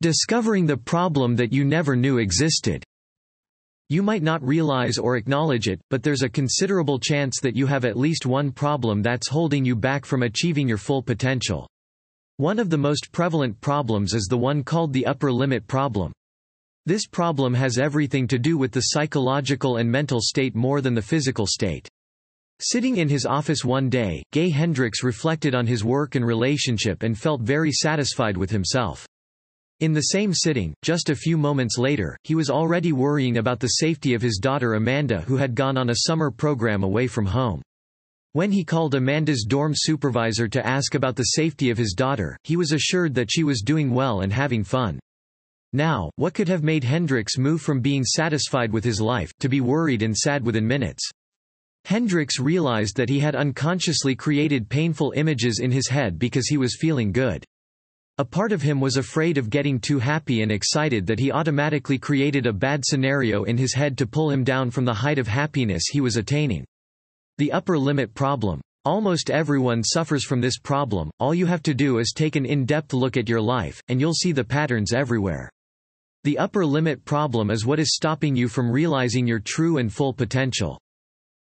Discovering the problem that you never knew existed. You might not realize or acknowledge it, but there's a considerable chance that you have at least one problem that's holding you back from achieving your full potential. One of the most prevalent problems is the one called the upper limit problem. This problem has everything to do with the psychological and mental state more than the physical state. Sitting in his office one day, Gay Hendricks reflected on his work and relationship and felt very satisfied with himself. In the same sitting, just a few moments later, he was already worrying about the safety of his daughter Amanda who had gone on a summer program away from home. When he called Amanda's dorm supervisor to ask about the safety of his daughter, he was assured that she was doing well and having fun. Now, what could have made Hendricks move from being satisfied with his life, to be worried and sad within minutes? Hendricks realized that he had unconsciously created painful images in his head because he was feeling good. A part of him was afraid of getting too happy and excited that he automatically created a bad scenario in his head to pull him down from the height of happiness he was attaining. The upper limit problem. Almost everyone suffers from this problem, all you have to do is take an in-depth look at your life, and you'll see the patterns everywhere. The upper limit problem is what is stopping you from realizing your true and full potential.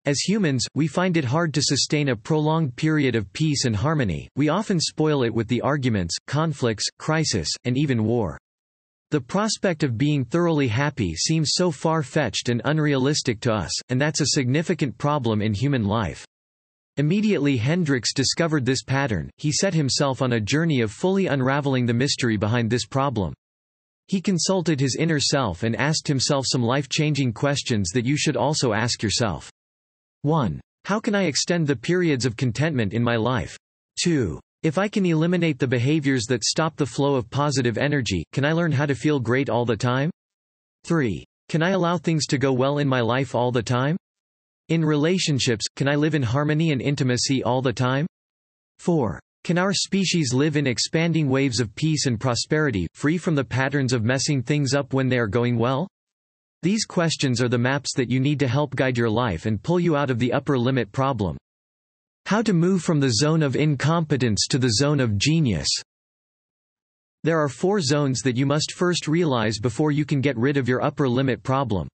As humans, we find it hard to sustain a prolonged period of peace and harmony, we often spoil it with the arguments, conflicts, crisis, and even war. The prospect of being thoroughly happy seems so far-fetched and unrealistic to us, and that's a significant problem in human life. Immediately Hendricks discovered this pattern, he set himself on a journey of fully unraveling the mystery behind this problem. He consulted his inner self and asked himself some life-changing questions that you should also ask yourself. 1. How can I extend the periods of contentment in my life? 2. If I can eliminate the behaviors that stop the flow of positive energy, can I learn how to feel great all the time? 3. Can I allow things to go well in my life all the time? In relationships, can I live in harmony and intimacy all the time? 4. Can our species live in expanding waves of peace and prosperity, free from the patterns of messing things up when they are going well? These questions are the maps that you need to help guide your life and pull you out of the upper limit problem. How to move from the zone of incompetence to the zone of genius. There are four zones that you must first realize before you can get rid of your upper limit problem.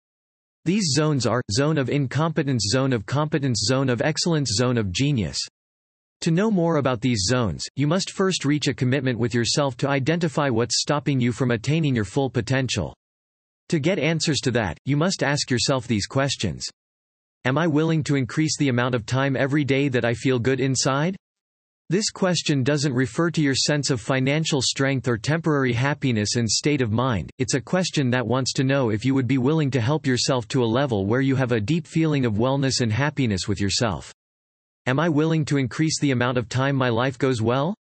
These zones are, zone of incompetence zone of competence zone of excellence zone of genius. To know more about these zones, you must first reach a commitment with yourself to identify what's stopping you from attaining your full potential. To get answers to that, you must ask yourself these questions. Am I willing to increase the amount of time every day that I feel good inside? This question doesn't refer to your sense of financial strength or temporary happiness and state of mind, it's a question that wants to know if you would be willing to help yourself to a level where you have a deep feeling of wellness and happiness with yourself. Am I willing to increase the amount of time my life goes well?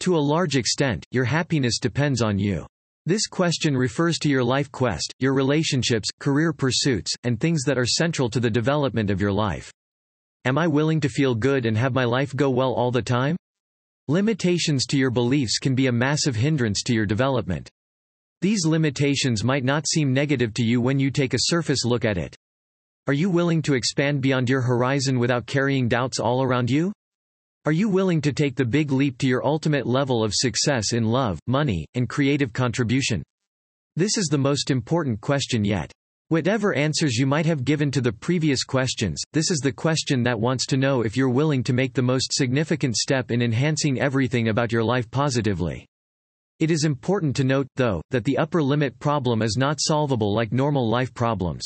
To a large extent, your happiness depends on you. This question refers to your life quest, your relationships, career pursuits, and things that are central to the development of your life. Am I willing to feel good and have my life go well all the time? Limitations to your beliefs can be a massive hindrance to your development. These limitations might not seem negative to you when you take a surface look at it. Are you willing to expand beyond your horizon without carrying doubts all around you? Are you willing to take the big leap to your ultimate level of success in love, money, and creative contribution? This is the most important question yet. Whatever answers you might have given to the previous questions, this is the question that wants to know if you're willing to make the most significant step in enhancing everything about your life positively. It is important to note, though, that the upper limit problem is not solvable like normal life problems.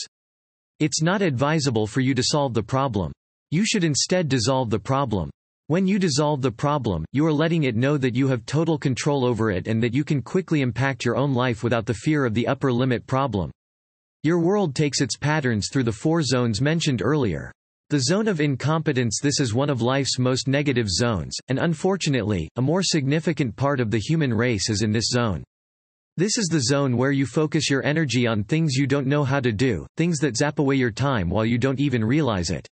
It's not advisable for you to solve the problem. You should instead dissolve the problem. When you dissolve the problem, you are letting it know that you have total control over it and that you can quickly impact your own life without the fear of the upper limit problem. Your world takes its patterns through the four zones mentioned earlier. The zone of incompetence This is one of life's most negative zones, and unfortunately, a more significant part of the human race is in this zone. This is the zone where you focus your energy on things you don't know how to do, things that zap away your time while you don't even realize it.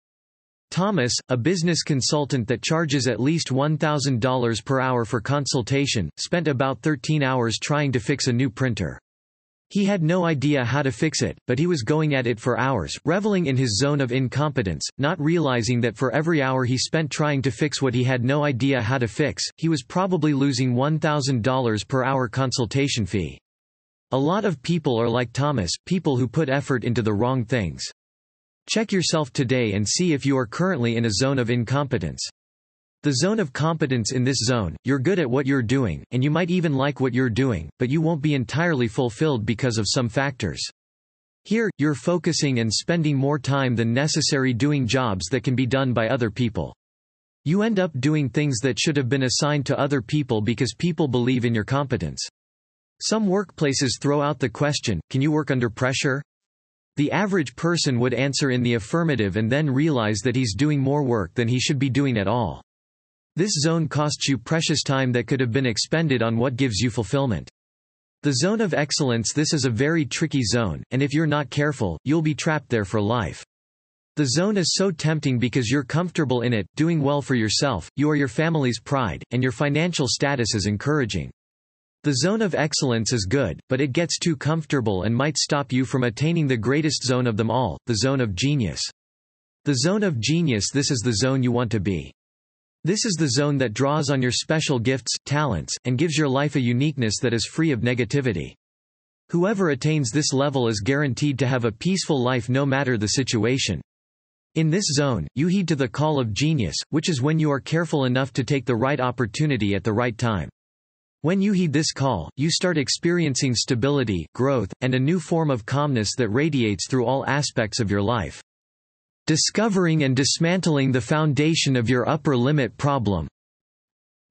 Thomas, a business consultant that charges at least $1,000 per hour for consultation, spent about 13 hours trying to fix a new printer. He had no idea how to fix it, but he was going at it for hours, reveling in his zone of incompetence, not realizing that for every hour he spent trying to fix what he had no idea how to fix, he was probably losing $1,000 per hour consultation fee. A lot of people are like Thomas, people who put effort into the wrong things. Check yourself today and see if you are currently in a zone of incompetence. The zone of competence in this zone, you're good at what you're doing, and you might even like what you're doing, but you won't be entirely fulfilled because of some factors. Here, you're focusing and spending more time than necessary doing jobs that can be done by other people. You end up doing things that should have been assigned to other people because people believe in your competence. Some workplaces throw out the question, can you work under pressure? The average person would answer in the affirmative and then realize that he's doing more work than he should be doing at all. This zone costs you precious time that could have been expended on what gives you fulfillment. The zone of excellence This is a very tricky zone, and if you're not careful, you'll be trapped there for life. The zone is so tempting because you're comfortable in it, doing well for yourself, you are your family's pride, and your financial status is encouraging. The zone of excellence is good, but it gets too comfortable and might stop you from attaining the greatest zone of them all, the zone of genius. The zone of genius This is the zone you want to be. This is the zone that draws on your special gifts, talents, and gives your life a uniqueness that is free of negativity. Whoever attains this level is guaranteed to have a peaceful life no matter the situation. In this zone, you heed to the call of genius, which is when you are careful enough to take the right opportunity at the right time. When you heed this call, you start experiencing stability, growth, and a new form of calmness that radiates through all aspects of your life. Discovering and dismantling the foundation of your upper limit problem.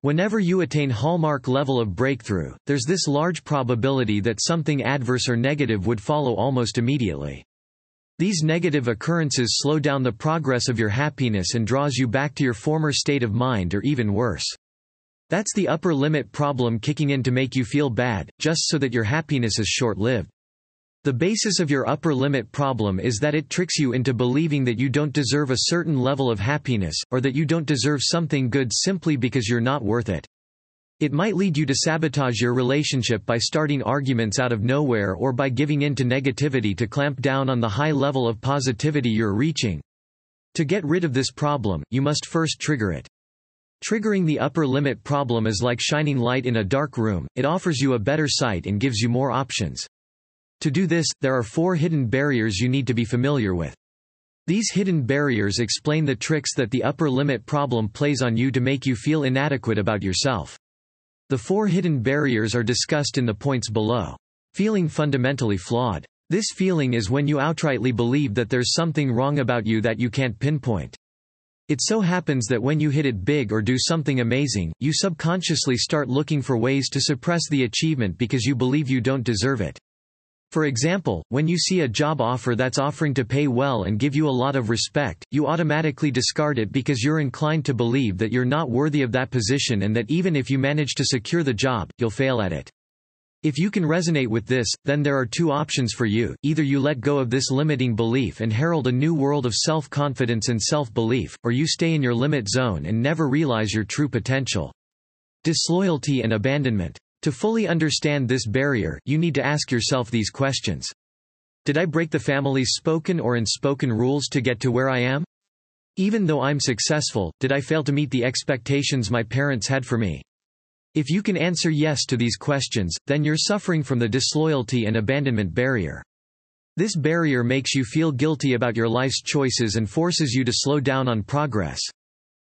Whenever you attain hallmark level of breakthrough, there's this large probability that something adverse or negative would follow almost immediately. These negative occurrences slow down the progress of your happiness and draws you back to your former state of mind or even worse. That's the upper limit problem kicking in to make you feel bad, just so that your happiness is short-lived. The basis of your upper limit problem is that it tricks you into believing that you don't deserve a certain level of happiness, or that you don't deserve something good simply because you're not worth it. It might lead you to sabotage your relationship by starting arguments out of nowhere or by giving in to negativity to clamp down on the high level of positivity you're reaching. To get rid of this problem, you must first trigger it. Triggering the upper limit problem is like shining light in a dark room, it offers you a better sight and gives you more options. To do this, there are four hidden barriers you need to be familiar with. These hidden barriers explain the tricks that the upper limit problem plays on you to make you feel inadequate about yourself. The four hidden barriers are discussed in the points below. Feeling fundamentally flawed. This feeling is when you outrightly believe that there's something wrong about you that you can't pinpoint. It so happens that when you hit it big or do something amazing, you subconsciously start looking for ways to suppress the achievement because you believe you don't deserve it. For example, when you see a job offer that's offering to pay well and give you a lot of respect, you automatically discard it because you're inclined to believe that you're not worthy of that position and that even if you manage to secure the job, you'll fail at it. If you can resonate with this, then there are two options for you, either you let go of this limiting belief and herald a new world of self-confidence and self-belief, or you stay in your limit zone and never realize your true potential. Disloyalty and abandonment. To fully understand this barrier, you need to ask yourself these questions. Did I break the family's spoken or unspoken rules to get to where I am? Even though I'm successful, did I fail to meet the expectations my parents had for me? If you can answer yes to these questions, then you're suffering from the disloyalty and abandonment barrier. This barrier makes you feel guilty about your life's choices and forces you to slow down on progress.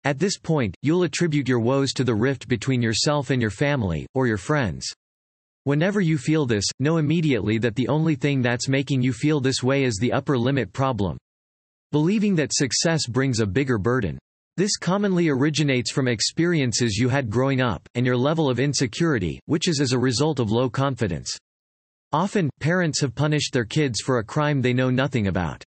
At this point, you'll attribute your woes to the rift between yourself and your family, or your friends. Whenever you feel this, know immediately that the only thing that's making you feel this way is the upper limit problem. Believing that success brings a bigger burden. This commonly originates from experiences you had growing up, and your level of insecurity, which is as a result of low confidence. Often, parents have punished their kids for a crime they know nothing about.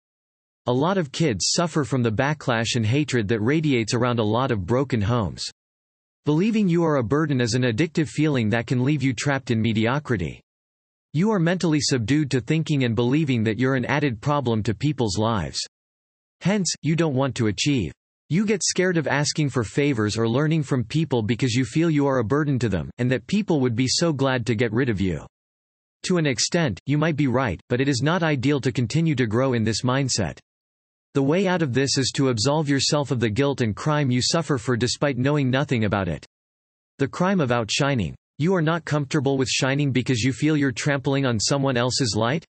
A lot of kids suffer from the backlash and hatred that radiates around a lot of broken homes. Believing you are a burden is an addictive feeling that can leave you trapped in mediocrity. You are mentally subdued to thinking and believing that you're an added problem to people's lives. Hence, you don't want to achieve. You get scared of asking for favors or learning from people because you feel you are a burden to them, and that people would be so glad to get rid of you. To an extent, you might be right, but it is not ideal to continue to grow in this mindset. The way out of this is to absolve yourself of the guilt and crime you suffer for despite knowing nothing about it. The crime of outshining. You are not comfortable with shining because you feel you're trampling on someone else's light?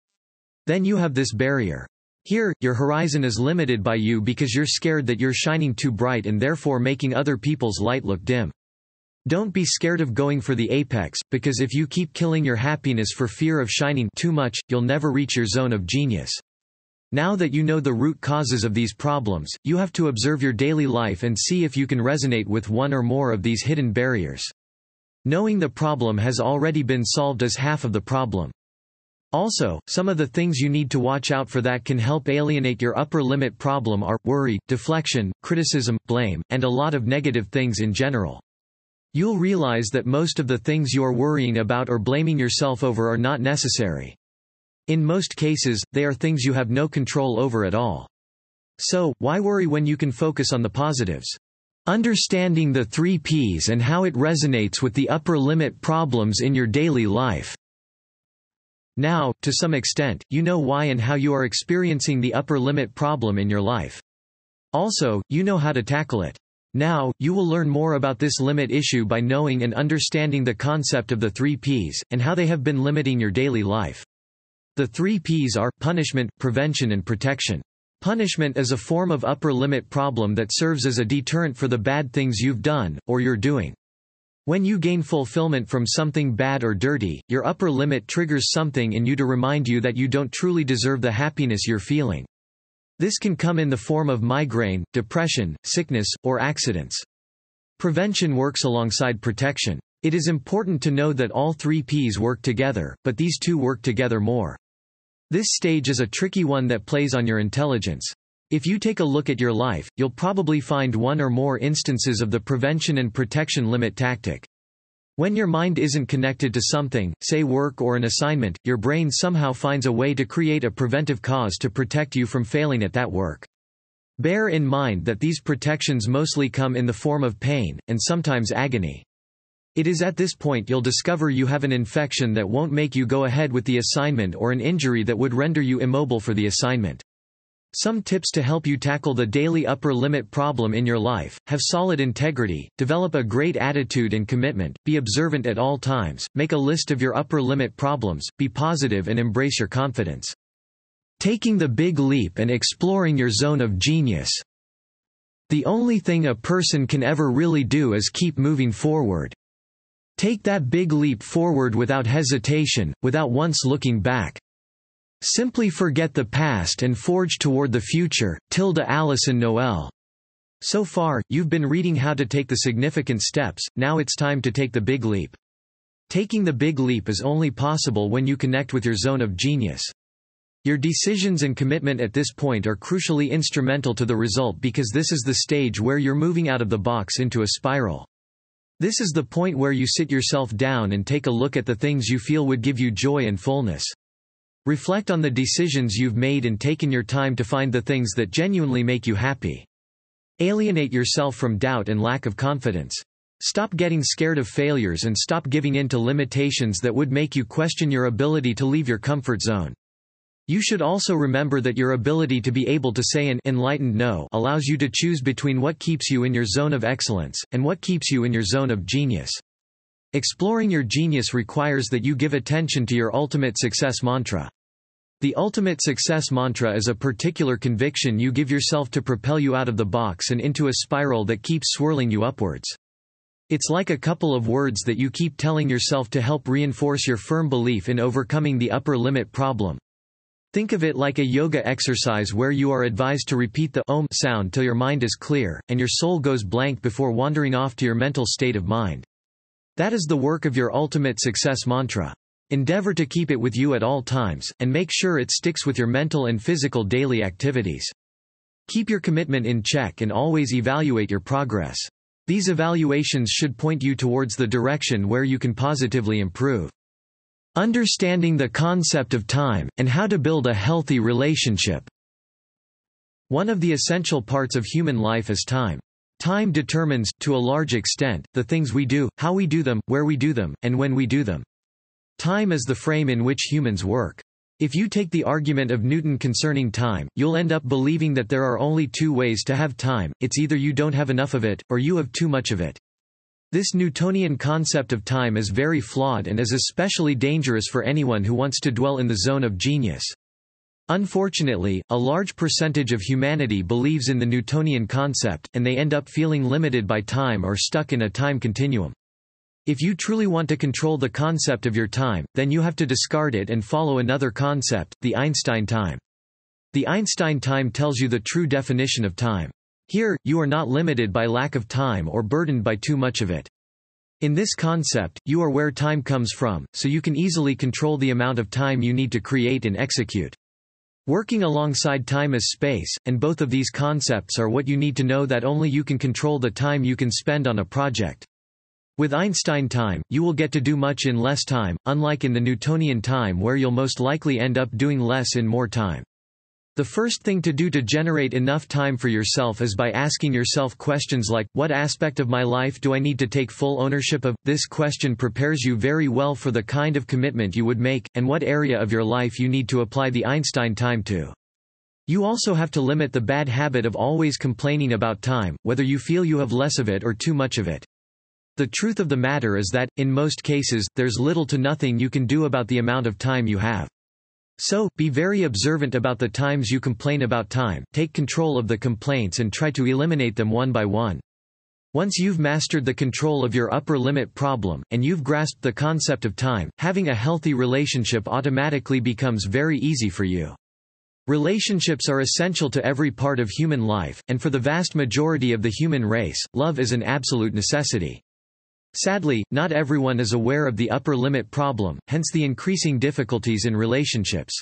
Then you have this barrier. Here, your horizon is limited by you because you're scared that you're shining too bright and therefore making other people's light look dim. Don't be scared of going for the apex, because if you keep killing your happiness for fear of shining too much, you'll never reach your zone of genius. Now that you know the root causes of these problems, you have to observe your daily life and see if you can resonate with one or more of these hidden barriers. Knowing the problem has already been solved as half of the problem. Also, some of the things you need to watch out for that can help alienate your upper limit problem are, worry, deflection, criticism, blame, and a lot of negative things in general. You'll realize that most of the things you are worrying about or blaming yourself over are not necessary. In most cases, they are things you have no control over at all. So, why worry when you can focus on the positives? Understanding the three Ps and how it resonates with the upper limit problems in your daily life. Now, to some extent, you know why and how you are experiencing the upper limit problem in your life. Also, you know how to tackle it. Now, you will learn more about this limit issue by knowing and understanding the concept of the three Ps, and how they have been limiting your daily life. The three Ps are, punishment, prevention and protection. Punishment is a form of upper limit problem that serves as a deterrent for the bad things you've done, or you're doing. When you gain fulfillment from something bad or dirty, your upper limit triggers something in you to remind you that you don't truly deserve the happiness you're feeling. This can come in the form of migraine, depression, sickness, or accidents. Prevention works alongside protection. It is important to know that all three Ps work together, but these two work together more. This stage is a tricky one that plays on your intelligence. If you take a look at your life, you'll probably find one or more instances of the prevention and protection limit tactic. When your mind isn't connected to something, say work or an assignment, your brain somehow finds a way to create a preventive cause to protect you from failing at that work. Bear in mind that these protections mostly come in the form of pain, and sometimes agony. It is at this point you'll discover you have an infection that won't make you go ahead with the assignment or an injury that would render you immobile for the assignment. Some tips to help you tackle the daily upper limit problem in your life, have solid integrity, develop a great attitude and commitment, be observant at all times, make a list of your upper limit problems, be positive and embrace your confidence. Taking the big leap and exploring your zone of genius. The only thing a person can ever really do is keep moving forward. Take that big leap forward without hesitation, without once looking back. Simply forget the past and forge toward the future. Tilda Alyson Noël. So far, you've been reading how to take the significant steps, now it's time to take the big leap. Taking the big leap is only possible when you connect with your zone of genius. Your decisions and commitment at this point are crucially instrumental to the result because this is the stage where you're moving out of the box into a spiral. This is the point where you sit yourself down and take a look at the things you feel would give you joy and fullness. Reflect on the decisions you've made and taken your time to find the things that genuinely make you happy. Alienate yourself from doubt and lack of confidence. Stop getting scared of failures and stop giving in to limitations that would make you question your ability to leave your comfort zone. You should also remember that your ability to be able to say an enlightened no allows you to choose between what keeps you in your zone of excellence, and what keeps you in your zone of genius. Exploring your genius requires that you give attention to your ultimate success mantra. The ultimate success mantra is a particular conviction you give yourself to propel you out of the box and into a spiral that keeps swirling you upwards. It's like a couple of words that you keep telling yourself to help reinforce your firm belief in overcoming the upper limit problem. Think of it like a yoga exercise where you are advised to repeat the om sound till your mind is clear, and your soul goes blank before wandering off to your mental state of mind. That is the work of your ultimate success mantra. Endeavor to keep it with you at all times, and make sure it sticks with your mental and physical daily activities. Keep your commitment in check and always evaluate your progress. These evaluations should point you towards the direction where you can positively improve. Understanding the concept of time, and how to build a healthy relationship. One of the essential parts of human life is time. Time determines, to a large extent, the things we do, how we do them, where we do them, and when we do them. Time is the frame in which humans work. If you take the argument of Newton concerning time, you'll end up believing that there are only two ways to have time, it's either you don't have enough of it, or you have too much of it. This Newtonian concept of time is very flawed and is especially dangerous for anyone who wants to dwell in the zone of genius. Unfortunately, a large percentage of humanity believes in the Newtonian concept, and they end up feeling limited by time or stuck in a time continuum. If you truly want to control the concept of your time, then you have to discard it and follow another concept, the Einstein time. The Einstein time tells you the true definition of time. Here, you are not limited by lack of time or burdened by too much of it. In this concept, you are where time comes from, so you can easily control the amount of time you need to create and execute. Working alongside time is space, and both of these concepts are what you need to know that only you can control the time you can spend on a project. With Einstein time, you will get to do much in less time, unlike in the Newtonian time where you'll most likely end up doing less in more time. The first thing to do to generate enough time for yourself is by asking yourself questions like, what aspect of my life do I need to take full ownership of? This question prepares you very well for the kind of commitment you would make, and what area of your life you need to apply the Einstein time to. You also have to limit the bad habit of always complaining about time, whether you feel you have less of it or too much of it. The truth of the matter is that, in most cases, there's little to nothing you can do about the amount of time you have. So, be very observant about the times you complain about time, take control of the complaints and try to eliminate them one by one. Once you've mastered the control of your upper limit problem, and you've grasped the concept of time, having a healthy relationship automatically becomes very easy for you. Relationships are essential to every part of human life, and for the vast majority of the human race, love is an absolute necessity. Sadly, not everyone is aware of the upper limit problem, hence the increasing difficulties in relationships.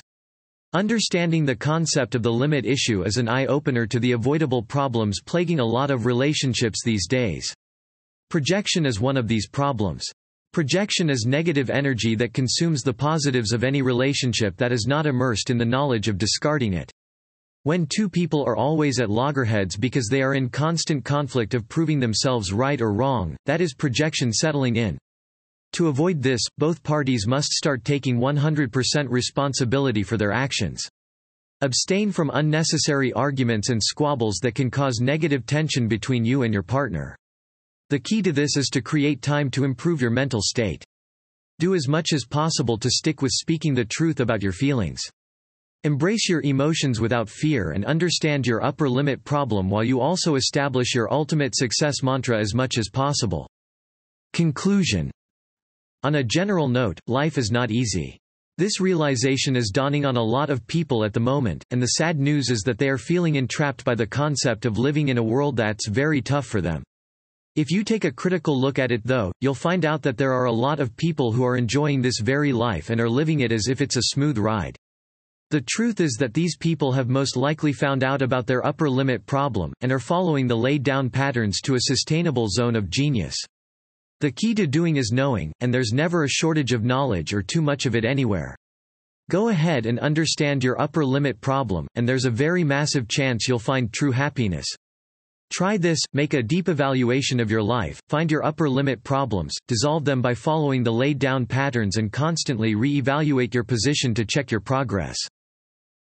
Understanding the concept of the limit issue is an eye-opener to the avoidable problems plaguing a lot of relationships these days. Projection is one of these problems. Projection is negative energy that consumes the positives of any relationship that is not immersed in the knowledge of discarding it. When two people are always at loggerheads because they are in constant conflict of proving themselves right or wrong, that is projection settling in. To avoid this, both parties must start taking 100% responsibility for their actions. Abstain from unnecessary arguments and squabbles that can cause negative tension between you and your partner. The key to this is to create time to improve your mental state. Do as much as possible to stick with speaking the truth about your feelings. Embrace your emotions without fear and understand your upper limit problem while you also establish your ultimate success mantra as much as possible. Conclusion On a general note, life is not easy. This realization is dawning on a lot of people at the moment, and the sad news is that they are feeling entrapped by the concept of living in a world that's very tough for them. If you take a critical look at it though, you'll find out that there are a lot of people who are enjoying this very life and are living it as if it's a smooth ride. The truth is that these people have most likely found out about their upper limit problem, and are following the laid down patterns to a sustainable zone of genius. The key to doing is knowing, and there's never a shortage of knowledge or too much of it anywhere. Go ahead and understand your upper limit problem, and there's a very massive chance you'll find true happiness. Try this, make a deep evaluation of your life, find your upper limit problems, dissolve them by following the laid down patterns and constantly re-evaluate your position to check your progress.